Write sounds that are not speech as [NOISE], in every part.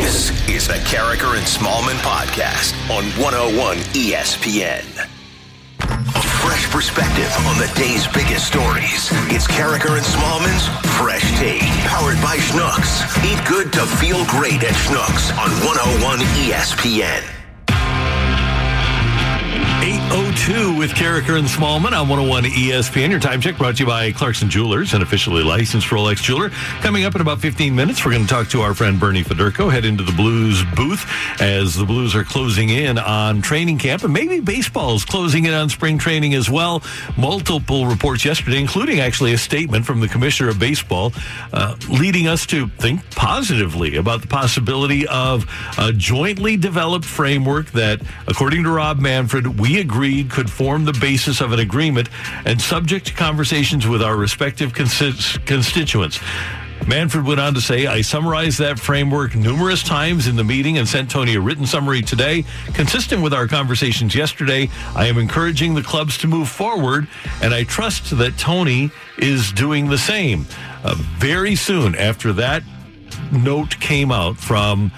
This is the Karraker and Smallman podcast on 101 ESPN. A fresh perspective on the day's biggest stories. It's Karraker and Smallman's Fresh Take, powered by Schnucks. Eat good to feel great at Schnucks on 101 ESPN. 802 with Karraker and Smallman on 101 ESPN. Your time check brought to you by Clarkson Jewelers, an officially licensed Rolex jeweler. Coming up in about 15 minutes, we're going to talk to our friend Bernie Federko, head into the Blues booth as the Blues are closing in on training camp and maybe baseball is closing in on spring training as well. Multiple reports yesterday, including actually a statement from the commissioner of baseball, uh, leading us to think positively about the possibility of a jointly developed framework that, according to Rob Manfred, we agreed could form the basis of an agreement and subject to conversations with our respective constituents. Manfred went on to say, I summarized that framework numerous times in the meeting and sent Tony a written summary today. Consistent with our conversations yesterday, I am encouraging the clubs to move forward, and I trust that Tony is doing the same. Uh, very soon after that note came out from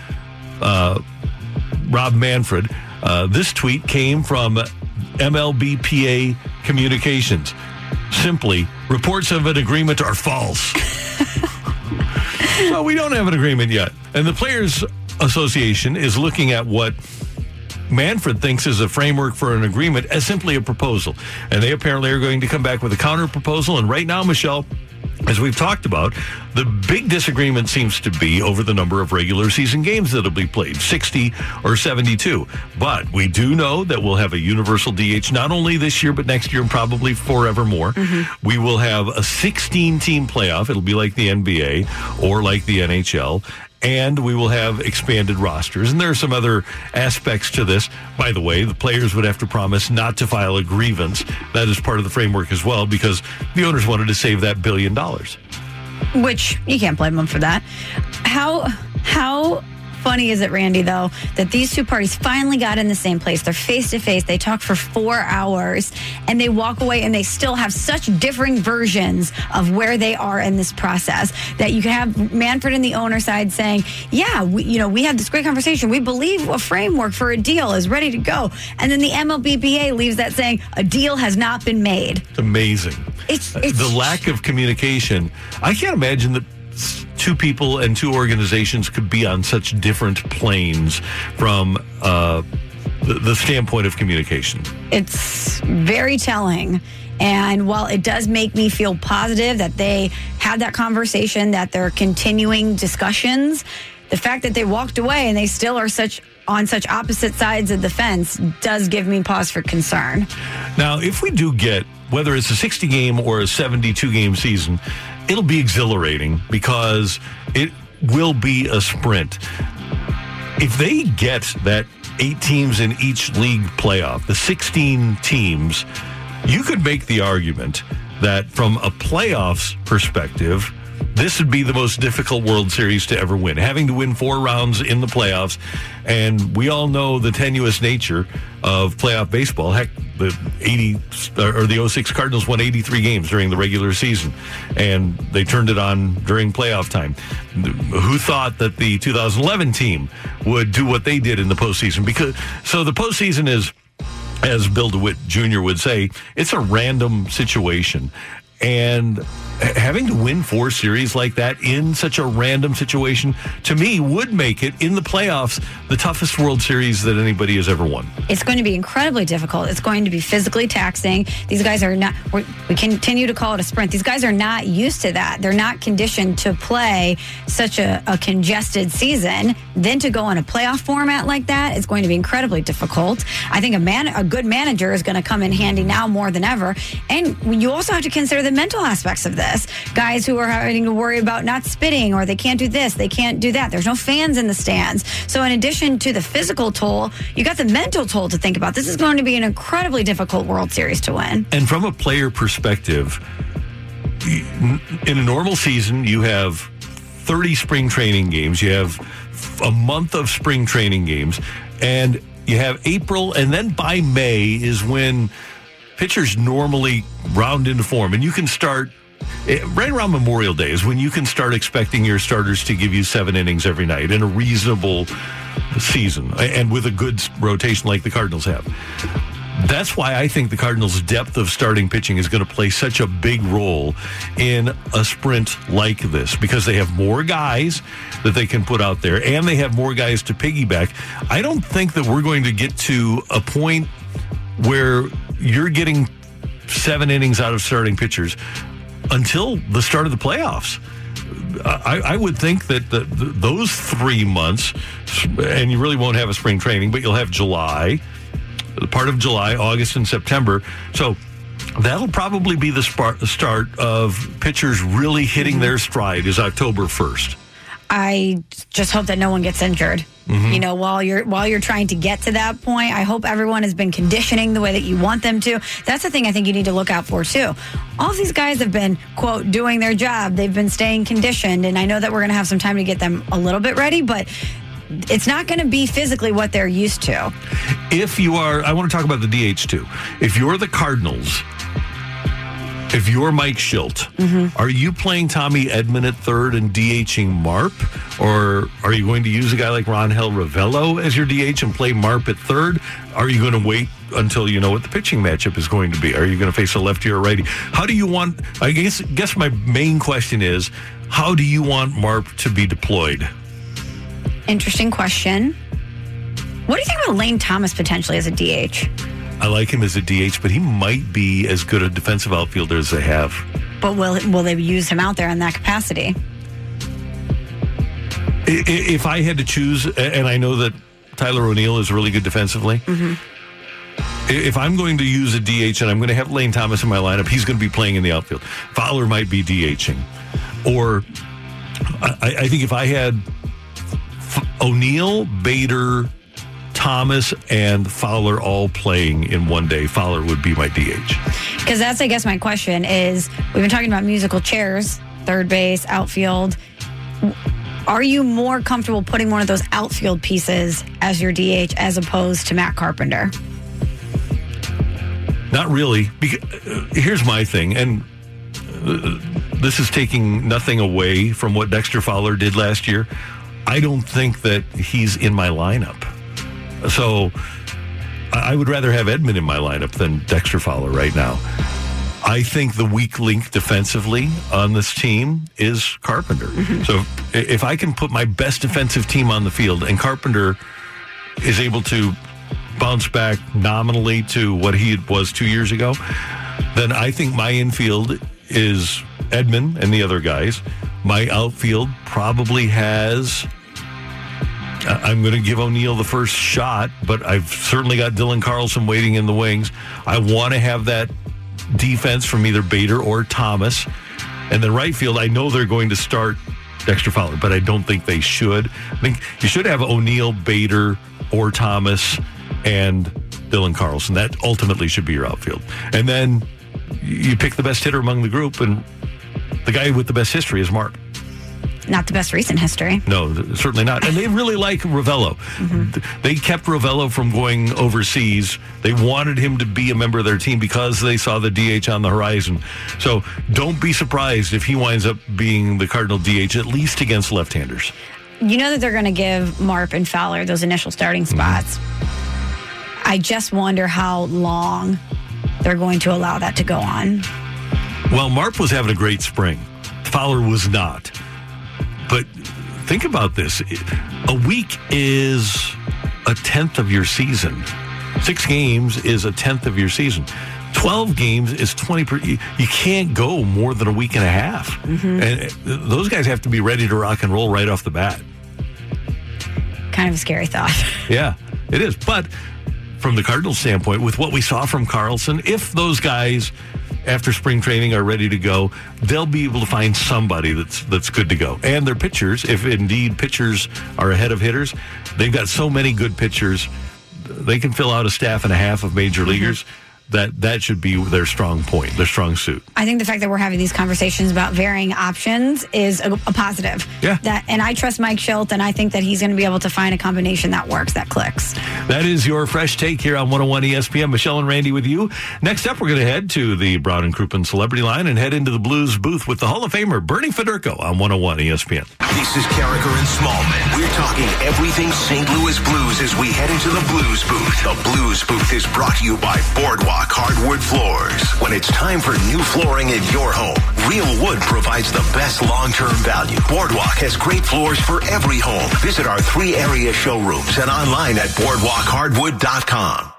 uh, Rob Manfred, uh, this tweet came from MLBPA Communications. Simply, reports of an agreement are false. [LAUGHS] so we don't have an agreement yet. And the Players Association is looking at what Manfred thinks is a framework for an agreement as simply a proposal. And they apparently are going to come back with a counter proposal. And right now, Michelle, as we've talked about, the big disagreement seems to be over the number of regular season games that'll be played 60 or 72. But we do know that we'll have a universal DH not only this year, but next year and probably forevermore. Mm-hmm. We will have a 16 team playoff. It'll be like the NBA or like the NHL and we will have expanded rosters. And there are some other aspects to this. By the way, the players would have to promise not to file a grievance. That is part of the framework as well, because the owners wanted to save that billion dollars. Which you can't blame them for that. How how funny is it, Randy, though, that these two parties finally got in the same place? They're face to face. They talk for four hours and they walk away and they still have such differing versions of where they are in this process that you can have Manfred and the owner side saying, yeah, we, you know, we had this great conversation. We believe a framework for a deal is ready to go. And then the MLBPA leaves that saying a deal has not been made. It's amazing. It's, it's the lack of communication. I can't imagine that two people and two organizations could be on such different planes from uh, the, the standpoint of communication. It's very telling. And while it does make me feel positive that they had that conversation, that they're continuing discussions, the fact that they walked away and they still are such on such opposite sides of the fence does give me pause for concern. Now, if we do get whether it's a 60 game or a 72 game season, it'll be exhilarating because it will be a sprint. If they get that eight teams in each league playoff, the 16 teams, you could make the argument that from a playoffs perspective, this would be the most difficult World Series to ever win, having to win four rounds in the playoffs. And we all know the tenuous nature of playoff baseball. Heck, the 80 or the 06 Cardinals won 83 games during the regular season, and they turned it on during playoff time. Who thought that the 2011 team would do what they did in the postseason? Because so the postseason is as Bill DeWitt Jr. would say, it's a random situation. And having to win four series like that in such a random situation to me would make it in the playoffs the toughest World Series that anybody has ever won. It's going to be incredibly difficult. It's going to be physically taxing. These guys are not, we continue to call it a sprint. These guys are not used to that. They're not conditioned to play such a, a congested season. Then to go in a playoff format like that is going to be incredibly difficult. I think a man, a good manager is going to come in handy now more than ever. And you also have to consider the mental aspects of this. Guys who are having to worry about not spitting or they can't do this, they can't do that. There's no fans in the stands. So in addition to the physical toll, you got the mental toll to think about. This is going to be an incredibly difficult World Series to win. And from a player perspective, in a normal season, you have 30 spring training games. You have a month of spring training games. And you have April, and then by May is when pitchers normally round into form. And you can start eh, right around Memorial Day is when you can start expecting your starters to give you seven innings every night in a reasonable season and with a good rotation like the Cardinals have. That's why I think the Cardinals' depth of starting pitching is going to play such a big role in a sprint like this because they have more guys that they can put out there and they have more guys to piggyback. I don't think that we're going to get to a point where you're getting seven innings out of starting pitchers until the start of the playoffs. I, I, would think that the, the, those three months, and you really won't have a spring training, but you'll have July, part of July, August, and September. So that'll probably be the start of pitchers really hitting their stride is October 1st. I just hope that no one gets injured. Mm-hmm. You know, while you're while you're trying to get to that point, I hope everyone has been conditioning the way that you want them to. That's the thing I think you need to look out for too. All of these guys have been quote doing their job. They've been staying conditioned, and I know that we're going to have some time to get them a little bit ready, but it's not going to be physically what they're used to. If you are, I want to talk about the DH too. If you're the Cardinals if you're Mike Shildt, mm-hmm. are you playing Tommy Edman at third and DHing Marp? Or are you going to use a guy like Rangel Ravelo as your DH and play Marp at third? Are you going to wait until you know what the pitching matchup is going to be? Are you going to face a lefty or a righty? How do you want, I guess, guess my main question is, how do you want Marp to be deployed? Interesting question. What do you think about Lane Thomas potentially as a DH? I like him as a DH, but he might be as good a defensive outfielder as they have. But will will they use him out there in that capacity? If I had to choose, and I know that Tyler O'Neill is really good defensively. Mm-hmm. If I'm going to use a DH and I'm going to have Lane Thomas in my lineup, he's going to be playing in the outfield. Fowler might be DHing. Or I, I think if I had O'Neill, Bader, Thomas and Fowler all playing in one day, Fowler would be my DH. Because that's, I guess, my question is we've been talking about musical chairs, third base, outfield. Are you more comfortable putting one of those outfield pieces as your DH as opposed to Matt Carpenter? Not really. Here's my thing, and uh, this is taking nothing away from what Dexter Fowler did last year. I don't think that he's in my lineup. So I would rather have Edman in my lineup than Dexter Fowler right now. I think the weak link defensively on this team is Carpenter. Mm-hmm. So if I can put my best defensive team on the field and Carpenter is able to bounce back nominally to what he was two years ago, then I think my infield is Edman and the other guys. My outfield probably has I'm going to give O'Neill the first shot, but I've certainly got Dylan Carlson waiting in the wings. I want to have that defense from either Bader or Thomas. And then right field, I know they're going to start Dexter Fowler, but I don't think they should. I think you should have O'Neill, Bader, or Thomas, and Dylan Carlson. That ultimately should be your outfield. And then you pick the best hitter among the group, and the guy with the best history is Marp not the best recent history. No, certainly not. And they really like Ravelo. Mm-hmm. They kept Ravelo from going overseas. They wanted him to be a member of their team because they saw the DH on the horizon. So don't be surprised if he winds up being the Cardinal DH, at least against left handers. You know that they're going to give Marp and Fowler those initial starting mm-hmm. spots. Mm-hmm. I just wonder how long they're going to allow that to go on. Well, Marp was having a great spring. Fowler was not. But think about this a week is a tenth of your season. Six games is a tenth of your season. 12 games is 20 per you, you can't go more than a week and a half Mm-hmm. and uh, those guys have to be ready to rock and roll right off the bat Kind of a scary thought. [LAUGHS] yeah it is but from the cardinals standpoint with what we saw from carlson if those guys after spring training are ready to go they'll be able to find somebody that's that's good to go. And their pitchers if indeed pitchers are ahead of hitters they've got so many good pitchers they can fill out a staff and a half of major mm-hmm. leaguers that that should be their strong point their strong suit I think the fact that we're having these conversations about varying options is a, a positive. Yeah. That, and I trust Mike Shildt, and I think that he's going to be able to find a combination that works, that clicks. That is your fresh take here on 101 ESPN. Michelle and Randy with you. Next up, we're going to head to the Brown and Crouppen Celebrity Line and head into the Blues booth with the Hall of Famer Bernie Federko on 101 ESPN. This is Karraker and Smallman. We're talking everything St. Louis Blues as we head into the Blues booth. The Blues booth is brought to you by Boardwalk Hardwood Floors. When it's time for new flooring in your home, Real Wood provides the best long-term value. Boardwalk has great floors for every home. Visit our three area showrooms and online at boardwalkhardwood.com.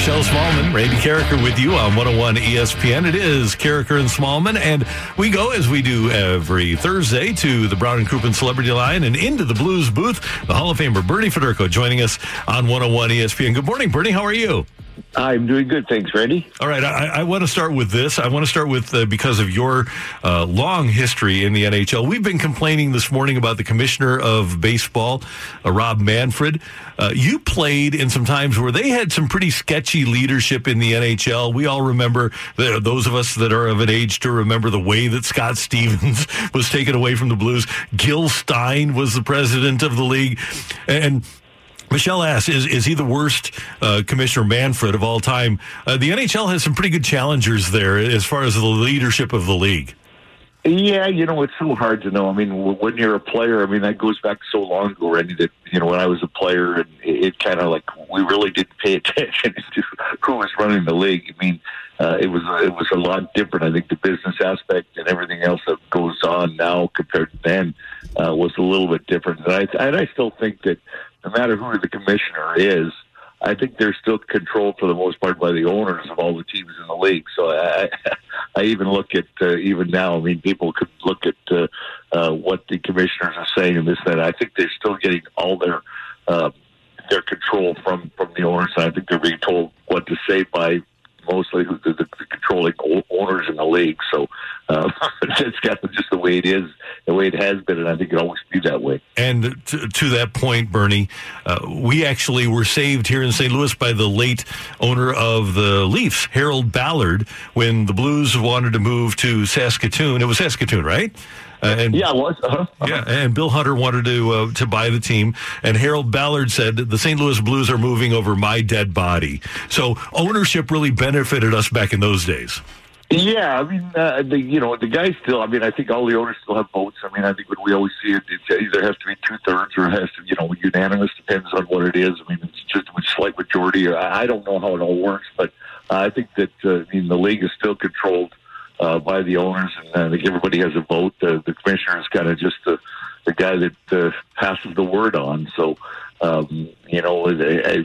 Michelle Smallman, Randy Karraker with you on 101 ESPN. It is Karraker and Smallman, and we go as we do every Thursday to the Brown and Crouppen Celebrity Line and into the Blues booth. The Hall of Famer Bernie Federko joining us on 101 ESPN. Good morning, Bernie. How are you? I'm doing good, thanks, Randy. All right, I, I want to start with this. I want to start with uh, because of your uh, long history in the NHL. We've been complaining this morning about the commissioner of baseball, uh, Rob Manfred. Uh, you played in some times where they had some pretty sketchy leadership in the NHL. We all remember the, those of us that are of an age to remember the way that Scott [LAUGHS] Stevens was taken away from the Blues. Gil Stein was the president of the league, and. Michelle asks, is, is he the worst uh, Commissioner Manfred of all time? Uh, the NHL has some pretty good challengers there as far as the leadership of the league. Yeah, you know, it's so hard to know. I mean, when you're a player, I mean, that goes back so long ago, Randy, that, you know, when I was a player, and it, it kind of like we really didn't pay [LAUGHS] attention to who was running the league. I mean, uh, it was it was a lot different. I think the business aspect and everything else that goes on now compared to then uh, was a little bit different. And I, and I still think that no matter who the commissioner is, I think they're still controlled for the most part by the owners of all the teams in the league. So I, [LAUGHS] I even look at uh, even now. I mean, people could look at uh, uh, what the commissioners are saying and this that. I think they're still getting all their uh, their control from from the owners. I think they're being told what to say by mostly who the, the, controlling owners in the league. So uh, [LAUGHS] it's got just the way it is, the way it has been, and I think it'll always be that way. And to, to that point, Bernie, uh, we actually were saved here in St. Louis by the late owner of the Leafs, Harold Ballard, when the Blues wanted to move to Saskatoon. It was Saskatoon, right? Uh, and Yeah, it was. Uh-huh. Yeah, and Bill Hunter wanted to uh, to buy the team, and Harold Ballard said the St. Louis Blues are moving over my dead body. So ownership really benefited us back in those days. Yeah, I mean, uh, the you know the guys still. I mean, I think all the owners still have votes. I mean, I think we always see it, it either has to be two thirds or it has to, you know, unanimous. Depends on what it is. I mean, it's just a slight majority. I I don't know how it all works, but I think that uh, I mean the league is still controlled uh, by the owners, and uh, I think everybody has a vote. Uh, the commissioner is kind of just the the guy that uh, passes the word on. So. Um, you know,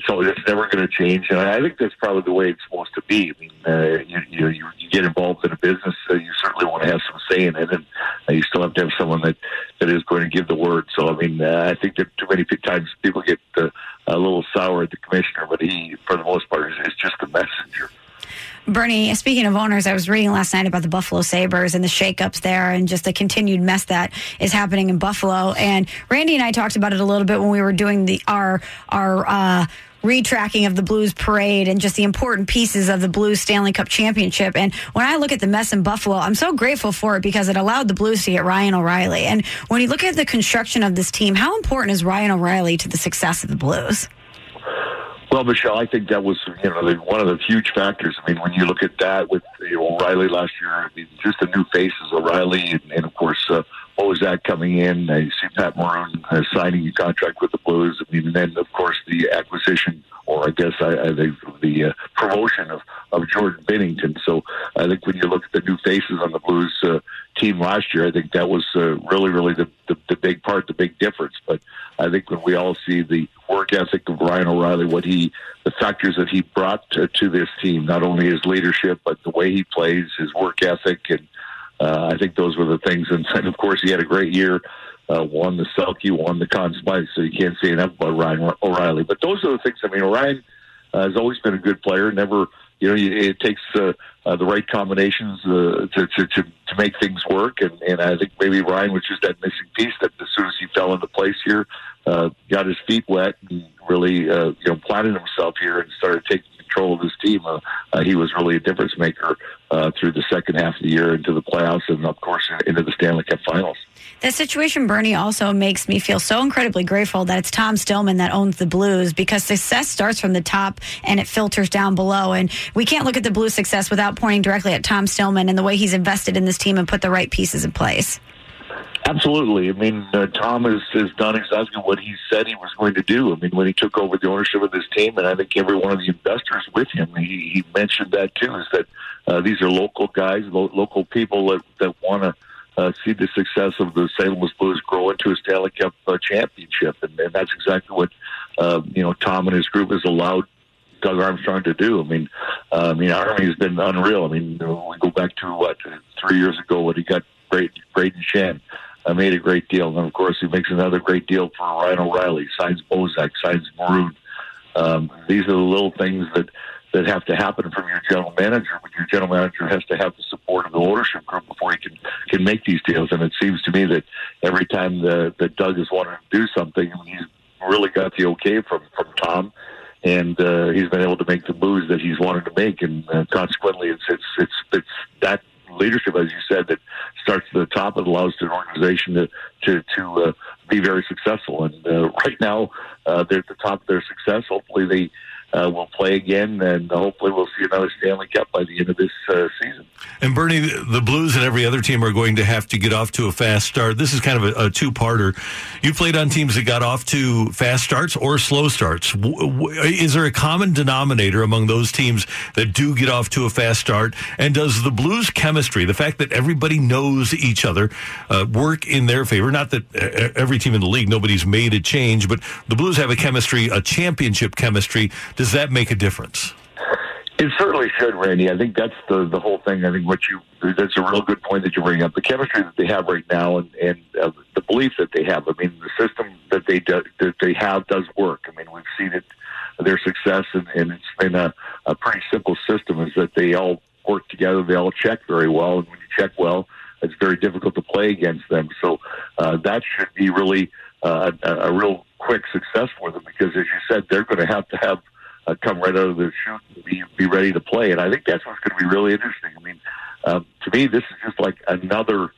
so it's never going to change, and I think that's probably the way it's supposed to be. I mean, uh, you, you you get involved in a business, uh, you certainly want to have some say in it, and uh, you still have to have someone that that is going to give the word. So, I mean, uh, I think that too many times people get uh, a little sour at the commissioner, but he, for the most part, is, is just a messenger. Bernie, speaking of owners, I was reading last night about the Buffalo Sabres and the shakeups there and just the continued mess that is happening in Buffalo. And Randy and I talked about it a little bit when we were doing the our our uh retracking of the Blues parade and just the important pieces of the Blues Stanley Cup championship. And when I look at the mess in Buffalo, I'm so grateful for it because it allowed the Blues to get Ryan O'Reilly. And when you look at the construction of this team, how important is Ryan O'Reilly to the success of the Blues? Well, Michelle, I think that was you know one of the huge factors. I mean, when you look at that with you know, O'Reilly last year, I mean, just the new faces, O'Reilly, and, and of course uh, Bozak coming in. Uh, you see Pat Maroon uh, signing a contract with the Blues. I mean, and then of course the acquisition or I guess I, I think the uh, promotion of, of Jordan Binnington. So I think when you look at the new faces on the Blues uh, team last year, I think that was uh, really, really the, the, the big part, the big difference. But I think when we all see the work ethic of Ryan O'Reilly, what he, the factors that he brought to, to this team, not only his leadership, but the way he plays, his work ethic, and uh, I think those were the things. And, and of course, he had a great year uh, won the Selke, won the Conn Smythe, so you can't say enough about Ryan O'Reilly. But those are the things. I mean, Ryan uh, has always been a good player. Never, you know, it takes uh, uh, the right combinations uh, to, to to to make things work. And and I think maybe Ryan was just that missing piece that as soon as he fell into place here, uh, got his feet wet and really uh, you know planted himself here and started taking control of his team. Uh, uh, he was really a difference maker uh, through the second half of the year into the playoffs and, of course, into the Stanley Cup Finals. That situation, Bernie, also makes me feel so incredibly grateful that it's Tom Stillman that owns the Blues because success starts from the top and it filters down below. And we can't look at the Blues' success without pointing directly at Tom Stillman and the way he's invested in this team and put the right pieces in place. Absolutely. I mean, uh, Tom has, has done exactly what he said he was going to do. I mean, when he took over the ownership of this team, and I think every one of the investors with him, he, he mentioned that too, is that uh, these are local guys, lo- local people that, that want to uh, see the success of the St. Louis Blues grow into a Stanley Cup uh, championship. And, and that's exactly what, uh, you know, Tom and his group has allowed Doug Armstrong to do. I mean, uh, I mean, Army has been unreal. I mean, you know, we go back to what three years ago when he got great Brayden Schenn uh, made a great deal. And of course, he makes another great deal for Ryan O'Reilly, signs Bozak, signs Maroon. Um, these are the little things that, that have to happen from your general manager. But your general manager has to have the support of the ownership group before he can, can make these deals. And it seems to me that every time the, that Doug has wanted to do something, he's really got the okay from, from Tom. And uh, he's been able to make the moves that he's wanted to make, and uh, consequently, it's it's it's it's that leadership, as you said, that starts at the top and allows an organization to to to uh, be very successful. And uh, right now, uh, they're at the top of their success. Hopefully, they uh, will play again, and hopefully we'll see another Stanley Cup by the end of this uh, season. And Bernie, the Blues and every other team are going to have to get off to a fast start. This is kind of a, a two-parter. You played on teams that got off to fast starts or slow starts. Is there a common denominator among those teams that do get off to a fast start? And does the Blues chemistry, the fact that everybody knows each other, uh, work in their favor? Not that uh, every team in the league, nobody's made a change, but the Blues have a chemistry, a championship chemistry. Does that make a difference? It certainly should, Randy. I think that's the the whole thing. I think what you that's a real good point that you bring up. The chemistry that they have right now, and and uh, the belief that they have. I mean, the system that they do, that they have does work. I mean, we've seen it, their success, and, and it's been a, a pretty simple system. Is that they all work together, they all check very well, and when you check well, it's very difficult to play against them. So uh, that should be really uh, a, a real quick success for them because, as you said, they're going to have to have uh, come right out of the chute and be, be ready to play. And I think that's what's going to be really interesting. I mean, um, to me, this is just like another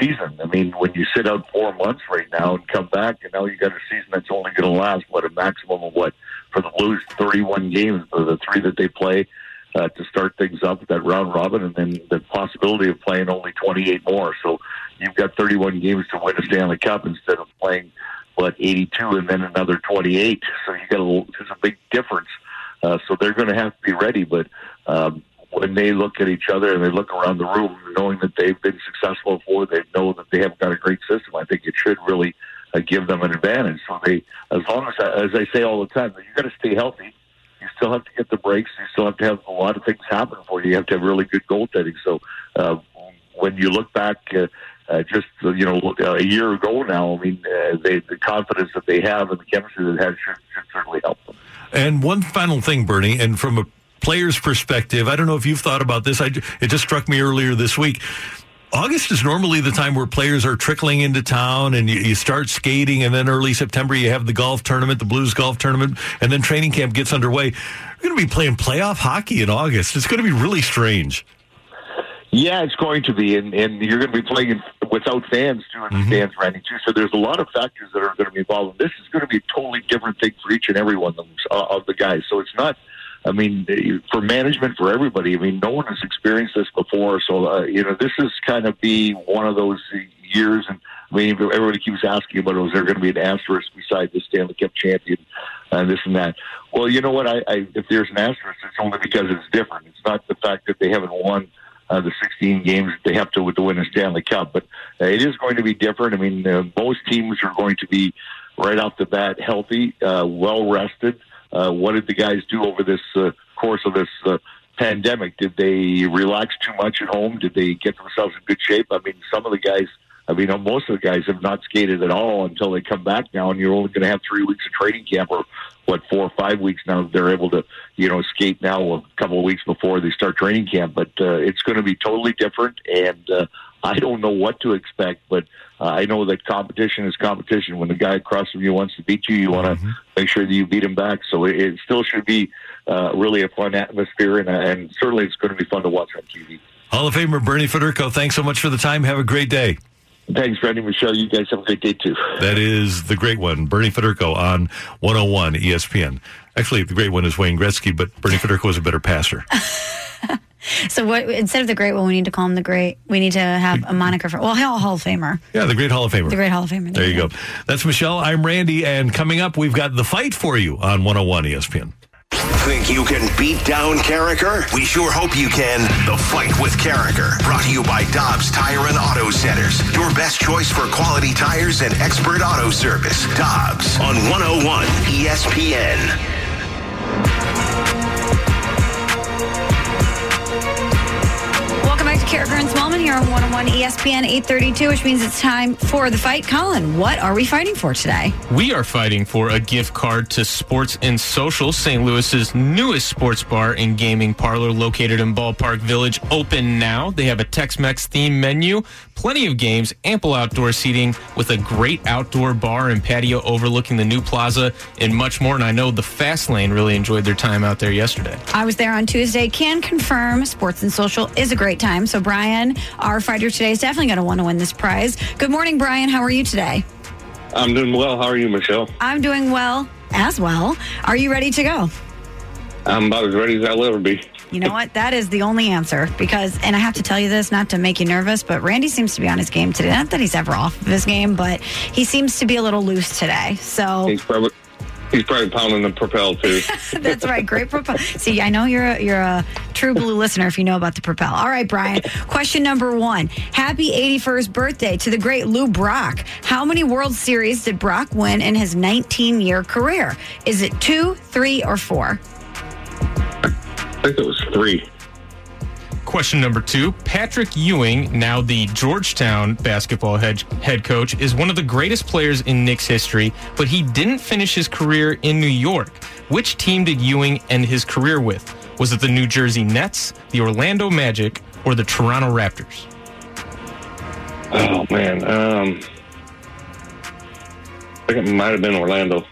season. I mean, when you sit out four months right now and come back, and now you got a season that's only going to last what a maximum of what for the Blues, thirty-one games for the three that they play. Uh, to start things up that round robin, and then the possibility of playing only 28 more. So you've got 31 games to win a Stanley Cup instead of playing what 82 and then another 28. So you got a there's a big difference uh, so they're going to have to be ready. But um, when they look at each other and they look around the room, knowing that they've been successful before, they know that they have got a great system. I think it should really uh, give them an advantage. So they, as long as, as I say all the time, you got to stay healthy. You still have to get the breaks. You still have to have a lot of things happen for you. You have to have really good goaltending. So uh, when you look back. Uh, uh, just you know a year ago now. I mean, uh, they, the confidence that they have and the chemistry that have should, should certainly help them. And one final thing, Bernie, and from a player's perspective, I don't know if you've thought about this. I, it just struck me earlier this week. August is normally the time where players are trickling into town and you, you, start skating and then early September you have the golf tournament, the Blues golf tournament, and then training camp gets underway. You're going to be playing playoff hockey in August. It's going to be really strange. Yeah, it's going to be, and, and you're going to be playing without fans too, and mm-hmm. stands running too. So there's a lot of factors that are going to be involved. And This is going to be a totally different thing for each and every one of, them, uh, of the guys. So it's not. I mean, for management, for everybody. I mean, no one has experienced this before. So uh, you know, this is kind of be one of those years. And I mean, everybody keeps asking about, is there going to be an asterisk beside the Stanley Cup champion? uh, this and that. Well, you know what? I, I if there's an asterisk, it's only because it's different. It's not the fact that they haven't won uh, the 16 games they have to to win a Stanley Cup, but uh, it is going to be different. I mean, uh, most teams are going to be right off the bat healthy, uh, well rested. Uh, what did the guys do over this uh, course of this uh, pandemic? Did they relax too much at home? Did they get themselves in good shape? I mean, some of the guys. I mean, most of the guys have not skated at all until they come back now, and you're only going to have three weeks of training camp, or what, four or five weeks now. That they're able to, you know, skate now a couple of weeks before they start training camp. But uh, it's going to be totally different, and uh, I don't know what to expect. But uh, I know that competition is competition. When the guy across from you wants to beat you, you want to Mm-hmm. make sure that you beat him back. So it, it still should be uh, really a fun atmosphere, and, and certainly it's going to be fun to watch on TV. Hall of Famer Bernie Federko, thanks so much for the time. Have a great day. Thanks, Randy Michelle. You guys have a great day too. That is the great one, Bernie Federko on 101 ESPN. Actually, the great one is Wayne Gretzky, but Bernie Federko was a better passer. [LAUGHS] So what? Instead of the great one, we need to call him the great. We need to have a moniker for well, Hall, Hall of Famer, Yeah, the great Hall of Famer. the great Hall of Famer. There you go. That's Michelle. I'm Randy, and coming up, we've got the fight for you on 101 ESPN. Think you can beat down Karraker? We sure hope you can. The Fight with Karraker, brought to you by Dobbs Tire and Auto Centers. Your best choice for quality tires and expert auto service. Dobbs on 101 ESPN. Welcome back to Karraker and Smallman here on 101 ESPN 832, which means it's time for the fight. Colin, what are we fighting for today? We are fighting for a gift card to Sports and Social, St. Louis's newest sports bar and gaming parlor located in Ballpark Village. Open now. They have a Tex-Mex theme menu, plenty of games, ample outdoor seating with a great outdoor bar and patio overlooking the new plaza and much more. And I know the Fast Lane really enjoyed their time out there yesterday. I was there on Tuesday. Can confirm Sports and Social is a great time. So, Brian, our fighter today, is definitely going to want to win this prize. Good morning, Brian. How are you today? I'm doing well. How are you, Michelle? I'm doing well as well. Are you ready to go? I'm about as ready as I'll ever be. You know what? That is the only answer because, and I have to tell you this not to make you nervous, but Randy seems to be on his game today. Not that he's ever off of his game, but he seems to be a little loose today. So He's probably he's probably pounding the propel too. [LAUGHS] that's right. Great propel. See, I know you're a, you're a true blue listener if you know about the propel. All right, Brian. Question number one. Happy 81st birthday to the great Lou Brock. How many World Series did Brock win in his 19 year career? Is it two, three, or four? I think it was three. Question number two Patrick Ewing, now the Georgetown basketball head, head coach, is one of the greatest players in Knicks history, but he didn't finish his career in New York. Which team did Ewing end his career with? Was it the New Jersey Nets, the Orlando Magic, or the Toronto Raptors? Oh man. Um, I think it might have been Orlando.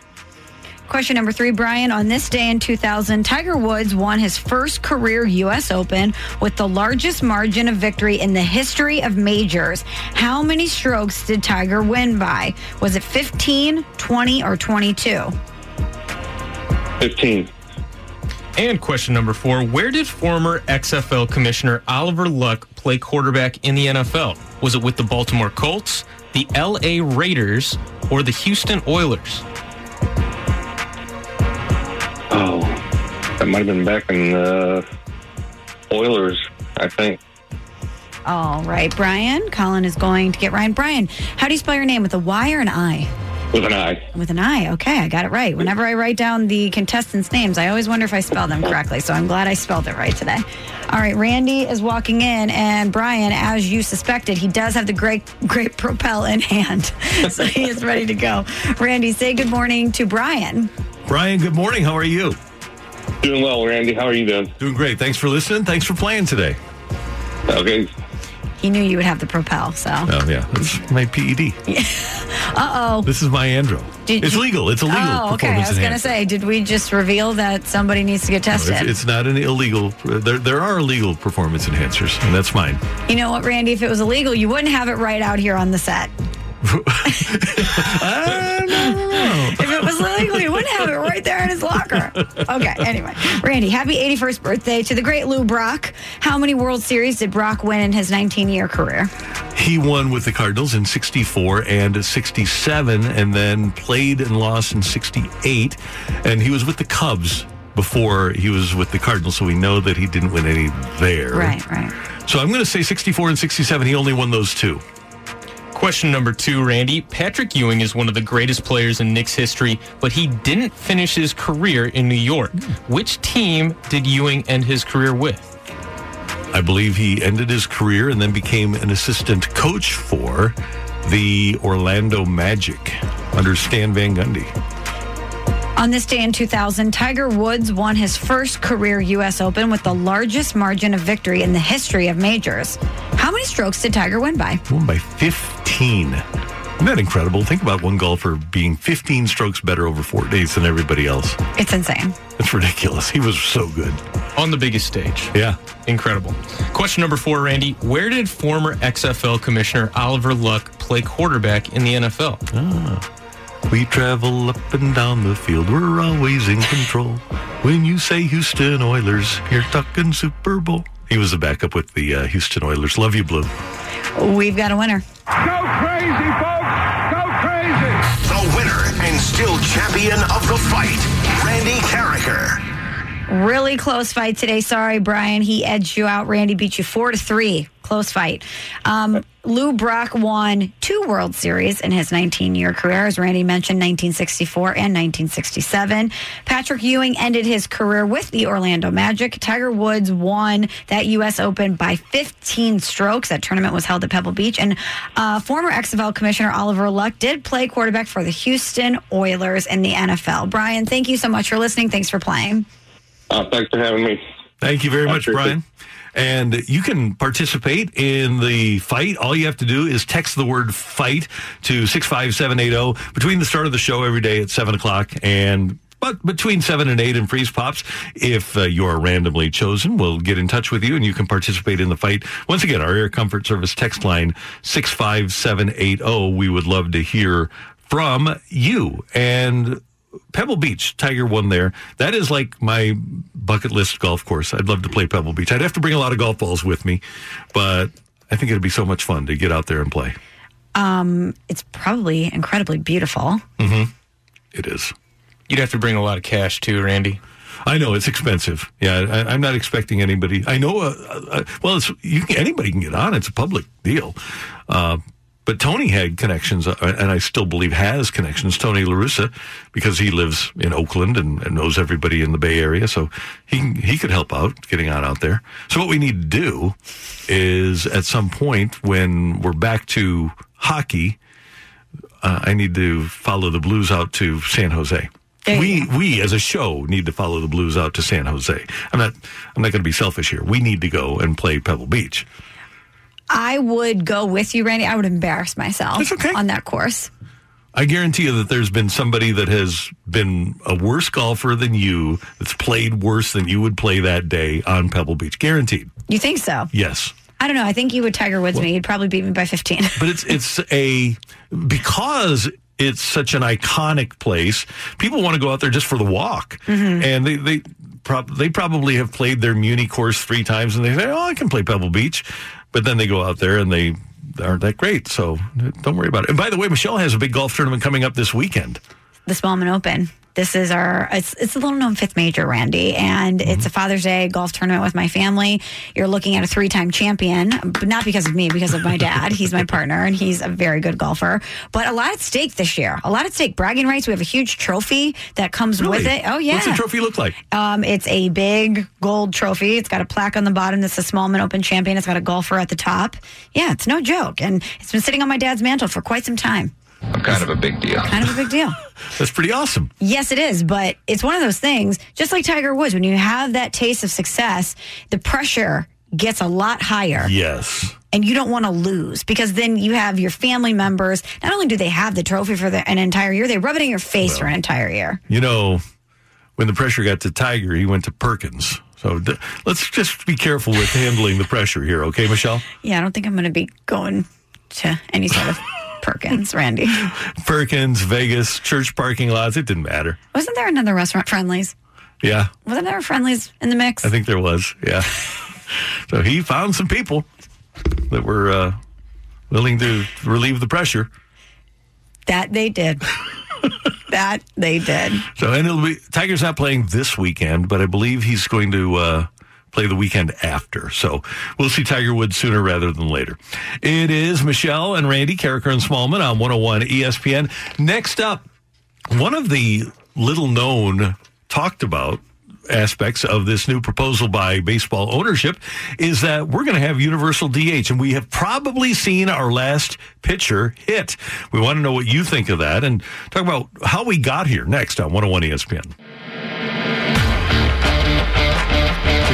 Question number three, Brian. On this day in 2000, Tiger Woods won his first career U.S. Open with the largest margin of victory in the history of majors. How many strokes did Tiger win by? Was it 15, 20, or 22? Fifteen. And question number four Where did former XFL Commissioner Oliver Luck play quarterback in the NFL? Was it with the Baltimore Colts, the LA Raiders, or the Houston Oilers? That might have been back in the Oilers. I think. All right, Brian. Colin is going to get Ryan. Brian, how do you spell your name? With a Y or an I? With an I. With an I. Okay, I got it right. Whenever I write down the contestants' names, I always wonder if I spell them correctly. So I'm glad I spelled it right today. All right, Randy is walking in, and Brian, as you suspected, he does have the great, great propel in hand. [LAUGHS] so he is ready to go. Randy, say good morning to Brian. Brian, good morning. How are you? Doing well, Randy. How are you doing? Doing great. Thanks for listening. Thanks for playing today. Okay. He knew you would have the propel, so. Oh, yeah. It's my PED. [LAUGHS] Uh oh. This is my Andro. Did it's you- legal. It's illegal. Oh, okay. I was going to say, did we just reveal that somebody needs to get No, it's, tested? it's not an illegal. There, there are illegal performance enhancers, and that's mine. you know what, Randy? If it was illegal, you wouldn't have it right out here on the set. [LAUGHS] [LAUGHS] If it was illegal, [LAUGHS] have it right there in his locker. Okay, anyway. Randy, happy 81st birthday to the great Lou Brock. How many World Series did Brock win in his 19 year career? He won with the Cardinals in 64 and 67, and then played and lost in 68. And he was with the Cubs before he was with the Cardinals, so we know that he didn't win any there. Right, right. So I'm going to say 64 and 67. He only won those two. Question number two, Randy. Patrick Ewing is one of the greatest players in Knicks history, but he didn't finish his career in New York. Which team did Ewing end his career with? I believe he ended his career and then became an assistant coach for the Orlando Magic under Stan Van Gundy. On this day in 2000, Tiger Woods won his first career U.S. Open with the largest margin of victory in the history of majors. How many strokes did Tiger win by? Won by 15. Isn't that incredible? Think about one golfer being 15 strokes better over four days than everybody else. It's insane. It's ridiculous. He was so good. On the biggest stage. Yeah. Incredible. Question number four, Randy. Where did former XFL Commissioner Oliver Luck play quarterback in the NFL? Ah. We travel up and down the field. We're always in control. When you say Houston Oilers, you're talking Super Bowl. He was a backup with the uh, Houston Oilers. Love you, Blue. We've got a winner. Go crazy, folks! Go crazy! The winner and still champion of the fight, Randy Karraker. Really close fight today. Sorry, Brian. He edged you out. Randy beat you four to three. Close fight. Um, Lou Brock won two World Series in his 19 year career, as Randy mentioned, 1964 and 1967. Patrick Ewing ended his career with the Orlando Magic. Tiger Woods won that U.S. Open by 15 strokes. That tournament was held at Pebble Beach. And uh, former XFL Commissioner Oliver Luck did play quarterback for the Houston Oilers in the NFL. Brian, thank you so much for listening. Thanks for playing. Uh, thanks for having me. Thank you very I much, appreciate Brian. And you can participate in the fight. All you have to do is text the word fight to 65780 between the start of the show every day at 7 o'clock and but between 7 and 8 in freeze pops. If uh, you are randomly chosen we'll get in touch with you and you can participate in the fight. Once again our air comfort service text line 65780 we would love to hear from you. And Pebble Beach, Tiger won there. That is like my bucket list golf course. I'd love to play Pebble Beach. I'd have to bring a lot of golf balls with me, but I think it'd be so much fun to get out there and play. Um, it's probably incredibly beautiful. Mm-hmm. It is. You'd have to bring a lot of cash too, Randy. I know it's expensive. Yeah, I, I'm not expecting anybody. I know. Uh, uh, well, it's you. Can, anybody can get on. It's a public deal. Uh, but Tony had connections, uh, and I still believe has connections. Tony La Russa, because he lives in Oakland and, and knows everybody in the Bay Area, so he he could help out getting on out there. So what we need to do is, at some point when we're back to hockey, uh, I need to follow the Blues out to San Jose. There We we as a show need to follow the Blues out to San Jose. I'm not I'm not going to be selfish here. We need to go and play Pebble Beach. I would go with you, Randy. I would embarrass myself okay. on that course. I guarantee you that there's been somebody that has been a worse golfer than you that's played worse than you would play that day on Pebble Beach. Guaranteed. You think so? Yes. I don't know. I think you would Tiger Woods me. You'd probably beat me by 15. [LAUGHS] But it's it's a because it's such an iconic place. People want to go out there just for the walk, mm-hmm. and they they prob- they probably have played their Muni course three times, and they say, "Oh, I can play Pebble Beach," but then they go out there and they aren't that great. So don't worry about it. And by the way, Michelle has a big golf tournament coming up this weekend. The Smallman Open. This is our it's it's a little known fifth major, Randy, and it's a Father's Day golf tournament with my family. You're looking at a three time champion, but not because of me, because of my dad. he's my partner, and he's a very good golfer. But a lot at stake this year. A lot at stake. Bragging rights. We have a huge trophy that comes with it. Oh yeah. What's the trophy look like? Um, it's a big gold trophy. It's got a plaque on the bottom that says Smallman Open Champion. It's got a golfer at the top. Yeah, it's no joke. And it's been sitting on my dad's mantle for quite some time. I'm kind of a big deal. Kind of a big deal. [LAUGHS] That's pretty awesome. Yes, it is. But it's one of those things, just like Tiger Woods, when you have that taste of success, the pressure gets a lot higher Yes. and you don't want to lose because then you have your family members. Not only do they have the trophy for the, an entire year, they rub it in your face for an entire year. You know, when the pressure got to Tiger, he went to Perkins. So d- let's just be careful with handling the pressure here, okay, Michelle? Yeah, I don't think I'm going to be going to any sort of Perkins, Randy. [LAUGHS] Perkins, Vegas, church parking lots. It didn't matter. Wasn't there another restaurant, Friendly's? Yeah, Wasn't there a Friendly's in the mix? I think there was. Yeah. [LAUGHS] so he found some people that were uh, willing to relieve the pressure. That they did. [LAUGHS] that they did. So, and it'll be Tiger's not playing this weekend, but I believe he's going to uh, play the weekend after. So we'll see Tiger Woods sooner rather than later. It is Michelle and Randy Karraker and Smallman on 101 ESPN. Next up, one of the little known talked about aspects of this new proposal by baseball ownership is that we're going to have universal DH and we have probably seen our last pitcher hit. We want to know what you think of that and talk about how we got here next on 101 ESPN.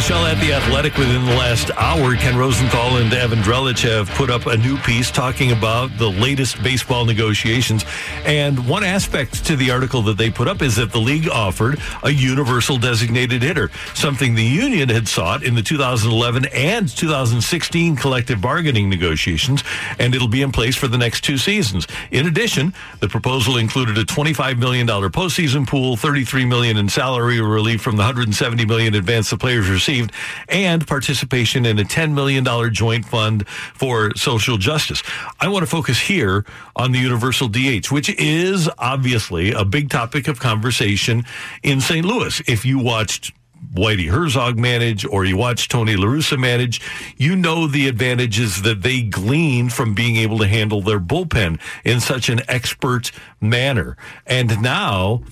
Michelle at The Athletic within the last hour, Ken Rosenthal and Evan Drellich have put up a new piece talking about the latest baseball negotiations. And one aspect to the article that they put up is that the league offered a universal designated hitter, something the union had sought in the 2011 and 2016 collective bargaining negotiations, and it'll be in place for the next two seasons. In addition, the proposal included a $25 million postseason pool, 33 million in salary relief from the $170 million advance the players received, and participation in a $10 million joint fund for social justice. I want to focus here on the universal DH, which is obviously a big topic of conversation in St. Louis. If you watched Whitey Herzog manage or you watch Tony La Russa manage, you know the advantages that they glean from being able to handle their bullpen in such an expert manner. And now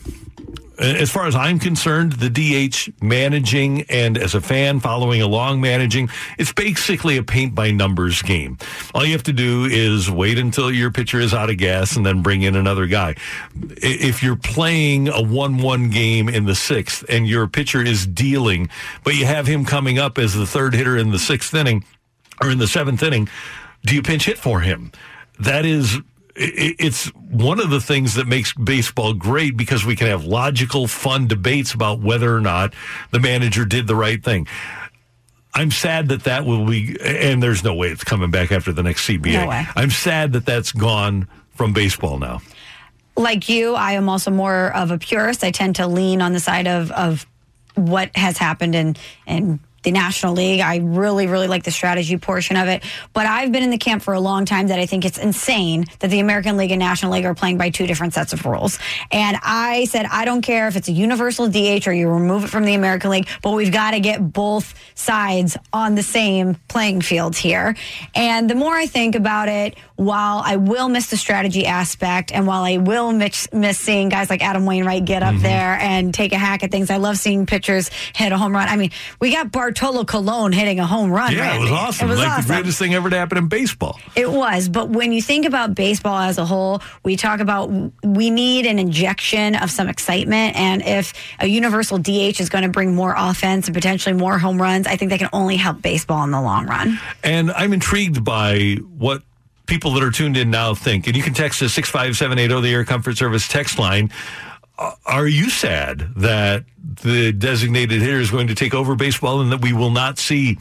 Uh, as far as I'm concerned, the DH managing and as a fan following along managing, it's basically a paint by numbers game. All you have to do is wait until your pitcher is out of gas and then bring in another guy. If you're playing a 1-1 game in the sixth and your pitcher is dealing, but you have him coming up as the third hitter in the sixth inning or in the seventh inning, do you pinch hit for him? That is it's one of the things that makes baseball great because we can have logical, fun debates about whether or not the manager did the right thing. I'm sad that that will be, and there's no way it's coming back after the next CBA. No way. I'm sad that that's gone from baseball now. Like you, I am also more of a purist. I tend to lean on the side of of what has happened and, in the National League. I really, really like the strategy portion of it. But I've been in the camp for a long time that I think it's insane that the American League and National League are playing by two different sets of rules. And I said, I don't care if it's a universal DH or you remove it from the American League, but we've got to get both sides on the same playing field here. And the more I think about it, while I will miss the strategy aspect and while I will miss, miss seeing guys like Adam Wainwright get up mm-hmm. there and take a hack at things, I love seeing pitchers hit a home run. I mean, we got Bartolo Colon hitting a home run. Yeah, Randy. it was awesome. It was like awesome. the greatest thing ever to happen in baseball. It was. But when you think about baseball as a whole, we talk about we need an injection of some excitement. And if a universal DH is going to bring more offense and potentially more home runs, I think that can only help baseball in the long run. And I'm intrigued by what people that are tuned in now think. And you can text us 65780, the Air Comfort Service text line. Are you sad that the designated hitter is going to take over baseball and that we will not see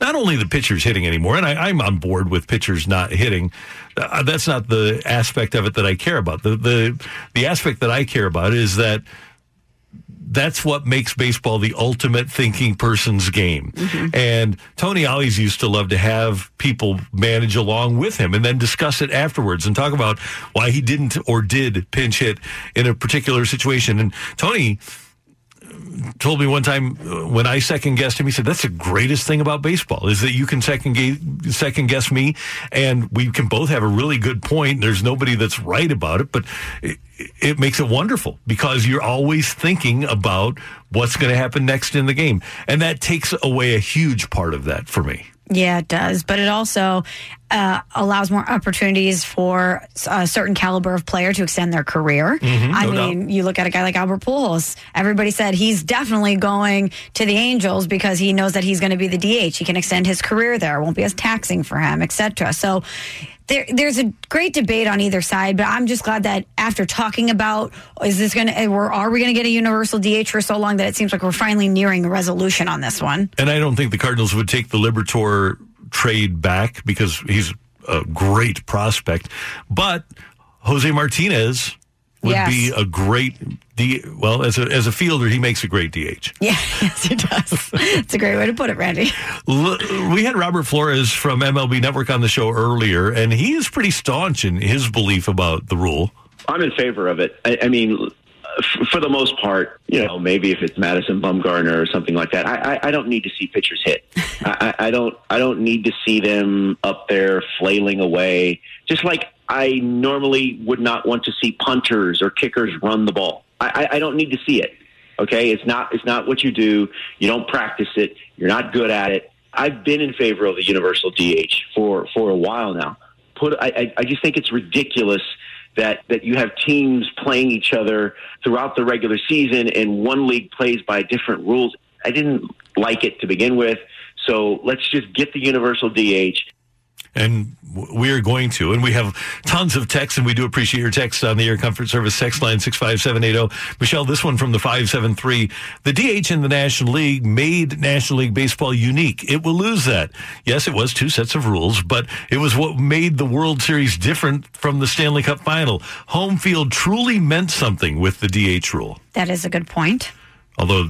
not only the pitchers hitting anymore, and I, am on board with pitchers not hitting. Uh, that's not the aspect of it that I care about. The the the aspect that I care about is that that's what makes baseball the ultimate thinking person's game. Mm-hmm. And Tony always used to love to have people manage along with him and then discuss it afterwards and talk about why he didn't or did pinch hit in a particular situation. And Tony told me one time uh, when I second guessed him, he said, "That's the greatest thing about baseball is that you can second guess, second guess me, and we can both have a really good point. There's nobody that's right about it, but it, it makes it wonderful because you're always thinking about what's going to happen next in the game, and that takes away a huge part of that for me." Yeah, it does. But it also uh, allows more opportunities for a certain caliber of player to extend their career. Mm-hmm, I no mean, doubt. you look at a guy like Albert Pujols. Everybody said he's definitely going to the Angels because he knows that he's going to be the DH. He can extend his career there. It won't be as taxing for him, etc. So there, there's a great debate on either side, but I'm just glad that after talking about is this going to, or are we going to get a universal DH for so long that it seems like we're finally nearing a resolution on this one. And I don't think the Cardinals would take the Liberatore trade back because he's a great prospect, but Jose Martinez would Yes. be a great D. Well, as a as a fielder, he makes a great DH. Yeah, [LAUGHS] yes, it does. it's a great way to put it, Randy. We had Robert Flores from MLB Network on the show earlier, and he is pretty staunch in his belief about the rule. I'm in favor of it. I, I mean, f- for the most part, you know, maybe if it's Madison Bumgarner or something like that, I, I, I don't need to see pitchers hit. [LAUGHS] I, I don't. I don't need to see them up there flailing away. Just like I normally would not want to see punters or kickers run the ball. I, I, I don't need to see it. Okay, it's not. It's not what you do. You don't practice it. You're not good at it. I've been in favor of the universal DH for for a while now. Put. I, I, I just think it's ridiculous that that you have teams playing each other throughout the regular season and one league plays by different rules. I didn't like it to begin with. So let's just get the universal DH. And we are going to, and we have tons of texts, and we do appreciate your texts on the Air Comfort Service text line 65780. Michelle, this one from the 573. The DH in the National League made National League Baseball unique. It will lose that. Yes, it was two sets of rules, but it was what made the World Series different from the Stanley Cup final. Home field truly meant something with the DH rule. That is a good point. Although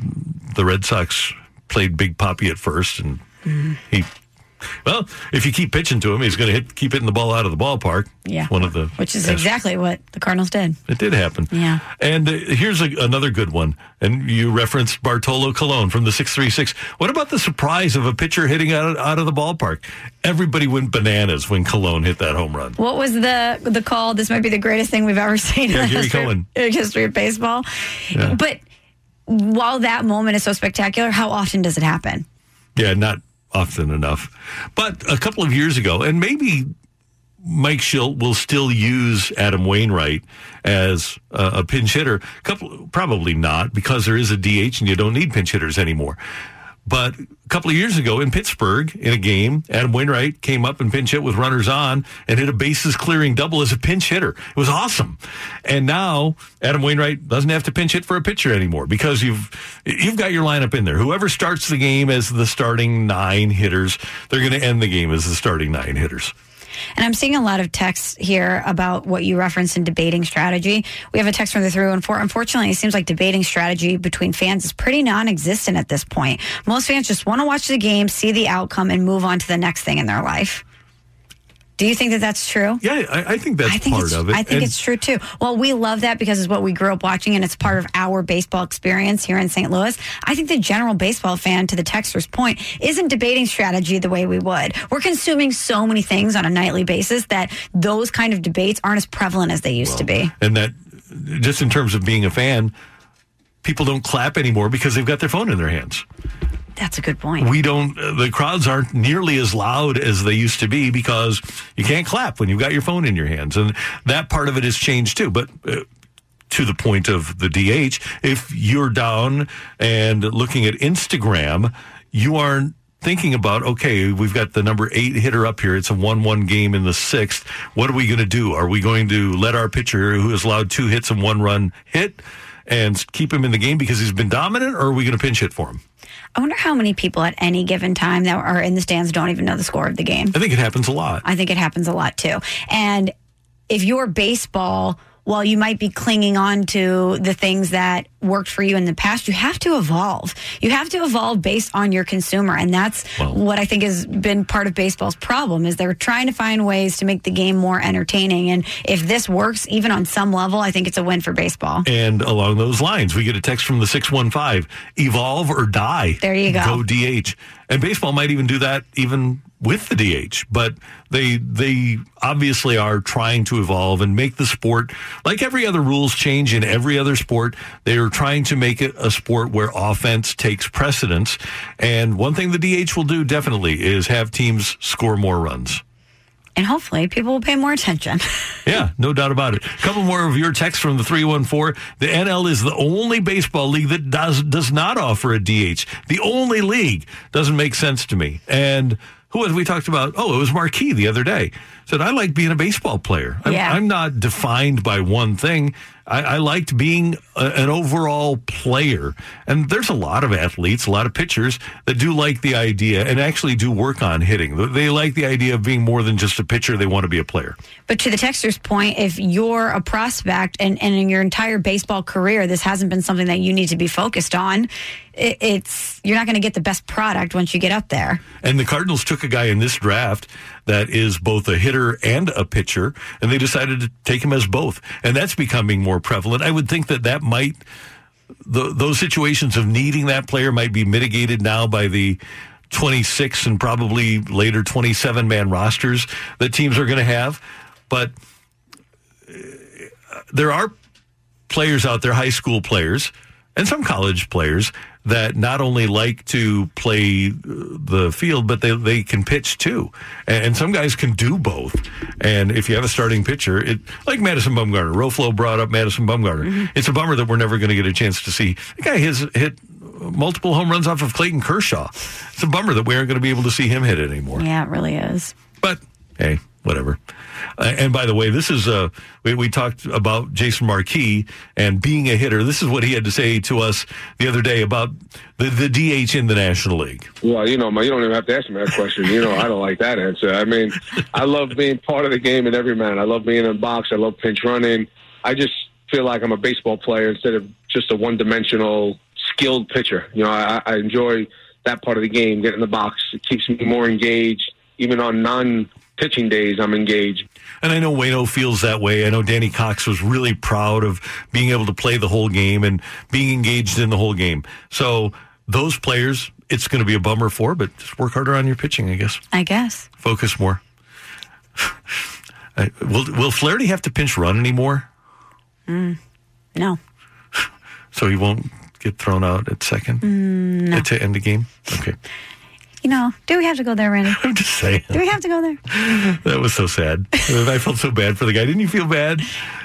the Red Sox played Big Poppy at first, and mm-hmm. he, well, if you keep pitching to him, he's going to hit, keep hitting the ball out of the ballpark. Yeah. one of the Which is exactly what the Cardinals did. it did happen. Yeah. And uh, here's a, another good one. And you referenced Bartolo Colon from the 636. What about the surprise of a pitcher hitting out of, out of the ballpark? Everybody went bananas when Colon hit that home run. What was the the call? This might be the greatest thing we've ever [LAUGHS] seen Yeah, in the history, Cohen. in history of baseball. Yeah. But while that moment is so spectacular, how often does it happen? Yeah, not often enough. But a couple of years ago, and maybe Mike Shildt will still use Adam Wainwright as a, a pinch hitter. Couple, probably not, because there is a DH and you don't need pinch hitters anymore. But a couple of years ago in Pittsburgh, in a game, Adam Wainwright came up and pinch hit with runners on and hit a bases clearing double as a pinch hitter. It was awesome. And now Adam Wainwright doesn't have to pinch hit for a pitcher anymore because you've you've got your lineup in there. Whoever starts the game as the starting nine hitters, they're going to end the game as the starting nine hitters. And I'm seeing a lot of texts here about what you referenced in debating strategy. We have a text from the through and four. Unfortunately, it seems like debating strategy between fans is pretty non-existent at this point. Most fans just want to watch the game, see the outcome, and move on to the next thing in their life. Do you think that that's true? Yeah, I, I think that's I think part of it. I think And- it's true too. Well, we love that because it's what we grew up watching and it's part of our baseball experience here in St. Louis. I think the general baseball fan, to the texter's point, isn't debating strategy the way we would. We're consuming so many things on a nightly basis that those kind of debates aren't as prevalent as they used to be. and that just in terms of being a fan, people don't clap anymore because they've got their phone in their hands. That's a good point. We don't, uh, the crowds aren't nearly as loud as they used to be because you can't clap when you've got your phone in your hands. And that part of it has changed too. But, uh, to the point of the DH, if you're down and looking at Instagram, you aren't thinking about, okay, we've got the number eight hitter up here. It's a 1 1 game in the sixth. What are we going to do? Are we going to let our pitcher, who has allowed two hits and one run, hit and keep him in the game because he's been dominant, or are we going to pinch hit for him? I wonder how many people at any given time that are in the stands don't even know the score of the game. I think it happens a lot. I think it happens a lot too. And if your baseball, while you might be clinging on to the things that worked for you in the past, you have to evolve. You have to evolve based on your consumer. And that's what I think has been part of baseball's problem is they're trying to find ways to make the game more entertaining. And if this works, even on some level, I think it's a win for baseball. And along those lines, we get a text from the 615 evolve or die. There you go. Go DH. And baseball might even do that even with the DH, but they they obviously are trying to evolve and make the sport like every other rules change in every other sport. They are trying to make it a sport where offense takes precedence. And one thing the DH will do definitely is have teams score more runs. And hopefully people will pay more attention. [LAUGHS] Yeah, no doubt about it. A couple more of your texts from the 314. The NL is the only baseball league that does does not offer a DH. The only league doesn't make sense to me. And who was we talked about? Oh, it was Marquis the other day. Said I like being a baseball player. I'm, Yeah. I'm not defined by one thing. I, I liked being a, an overall player. And there's a lot of athletes, a lot of pitchers that do like the idea and actually do work on hitting. They like the idea of being more than just a pitcher. They want to be a player. But to the texter's point, if you're a prospect and, and in your entire baseball career, this hasn't been something that you need to be focused on, it, it's you're not going to get the best product once you get up there. And the Cardinals took a guy in this draft that is both a hitter and a pitcher, and they decided to take him as both. And that's becoming more prevalent. I would think that that might, the, those situations of needing that player might be mitigated now by the 26 and probably later 27 man rosters that teams are going to have. But uh, there are players out there, high school players, and some college players that not only like to play the field, but they, they can pitch too. And, and some guys can do both. And if you have a starting pitcher, it like Madison Bumgarner, Roflo brought up Madison Bumgarner. Mm-hmm. It's a bummer that we're never going to get a chance to see. The guy has hit multiple home runs off of Clayton Kershaw. It's a bummer that we aren't going to be able to see him hit it anymore. Yeah, it really is. But hey, whatever. Uh, and by the way, this is uh, we, we talked about Jason Marquis and being a hitter. This is what he had to say to us the other day about the, the DH in the National League. Well, you know, you don't even have to ask me that question. You know, I don't like that answer. I mean, I love being part of the game and every man. I love being in the box. I love pinch running. I just feel like I'm a baseball player instead of just a one-dimensional skilled pitcher. You know, I, I enjoy that part of the game, getting in the box. It keeps me more engaged, even on non pitching days, I'm engaged. And I know Wayno feels that way. I know Danny Cox was really proud of being able to play the whole game and being engaged in the whole game. So those players, it's going to be a bummer for, but just work harder on your pitching, I guess. I guess. Focus more. [LAUGHS] will Will Flaherty have to pinch run anymore? Mm, no. [LAUGHS] so he won't get thrown out at second mm, no. to end the game. Okay you know, do we have to go there, Randy? [LAUGHS] I'm just saying. Do we have to go there? That was so sad. [LAUGHS] I felt so bad for the guy. Didn't you feel bad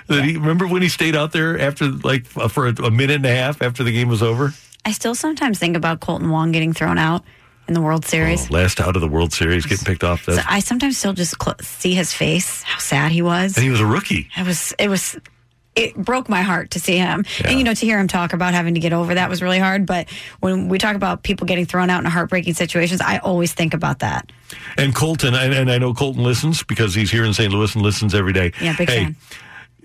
that he remember when he stayed out there after like uh, for a, a minute and a half after the game was over? I still sometimes think about Kolten Wong getting thrown out in the World Series. Oh, last out of the World Series, getting picked off. So I sometimes still just cl- see his face, how sad he was. And he was a rookie. It was. It was it broke my heart to see him. Yeah. And, you know, to hear him talk about having to get over that was really hard. But when we talk about people getting thrown out in heartbreaking situations, I always think about that. And Kolten, and, and I know Kolten listens because he's here in St. Louis and listens every day. Yeah, big hey, fan.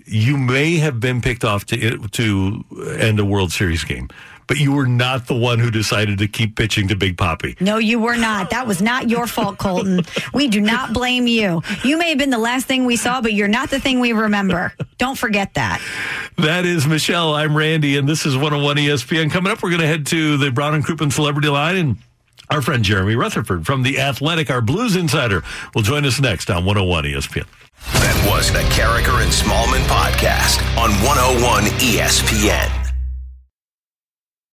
You may have been picked off to to end a World Series game but you were not the one who decided to keep pitching to Big Poppy. No, you were not. That was not your fault, Kolten. we do not blame you. You may have been the last thing we saw, but you're not the thing we remember. Don't forget that. That is Michelle. I'm Randy, and this is 101 ESPN. Coming up, we're going to head to the Brown and Crouppen Celebrity Line and our friend Jeremy Rutherford from The Athletic, our Blues insider, will join us next on 101 ESPN. That was the Karraker and Smallman podcast on 101 ESPN.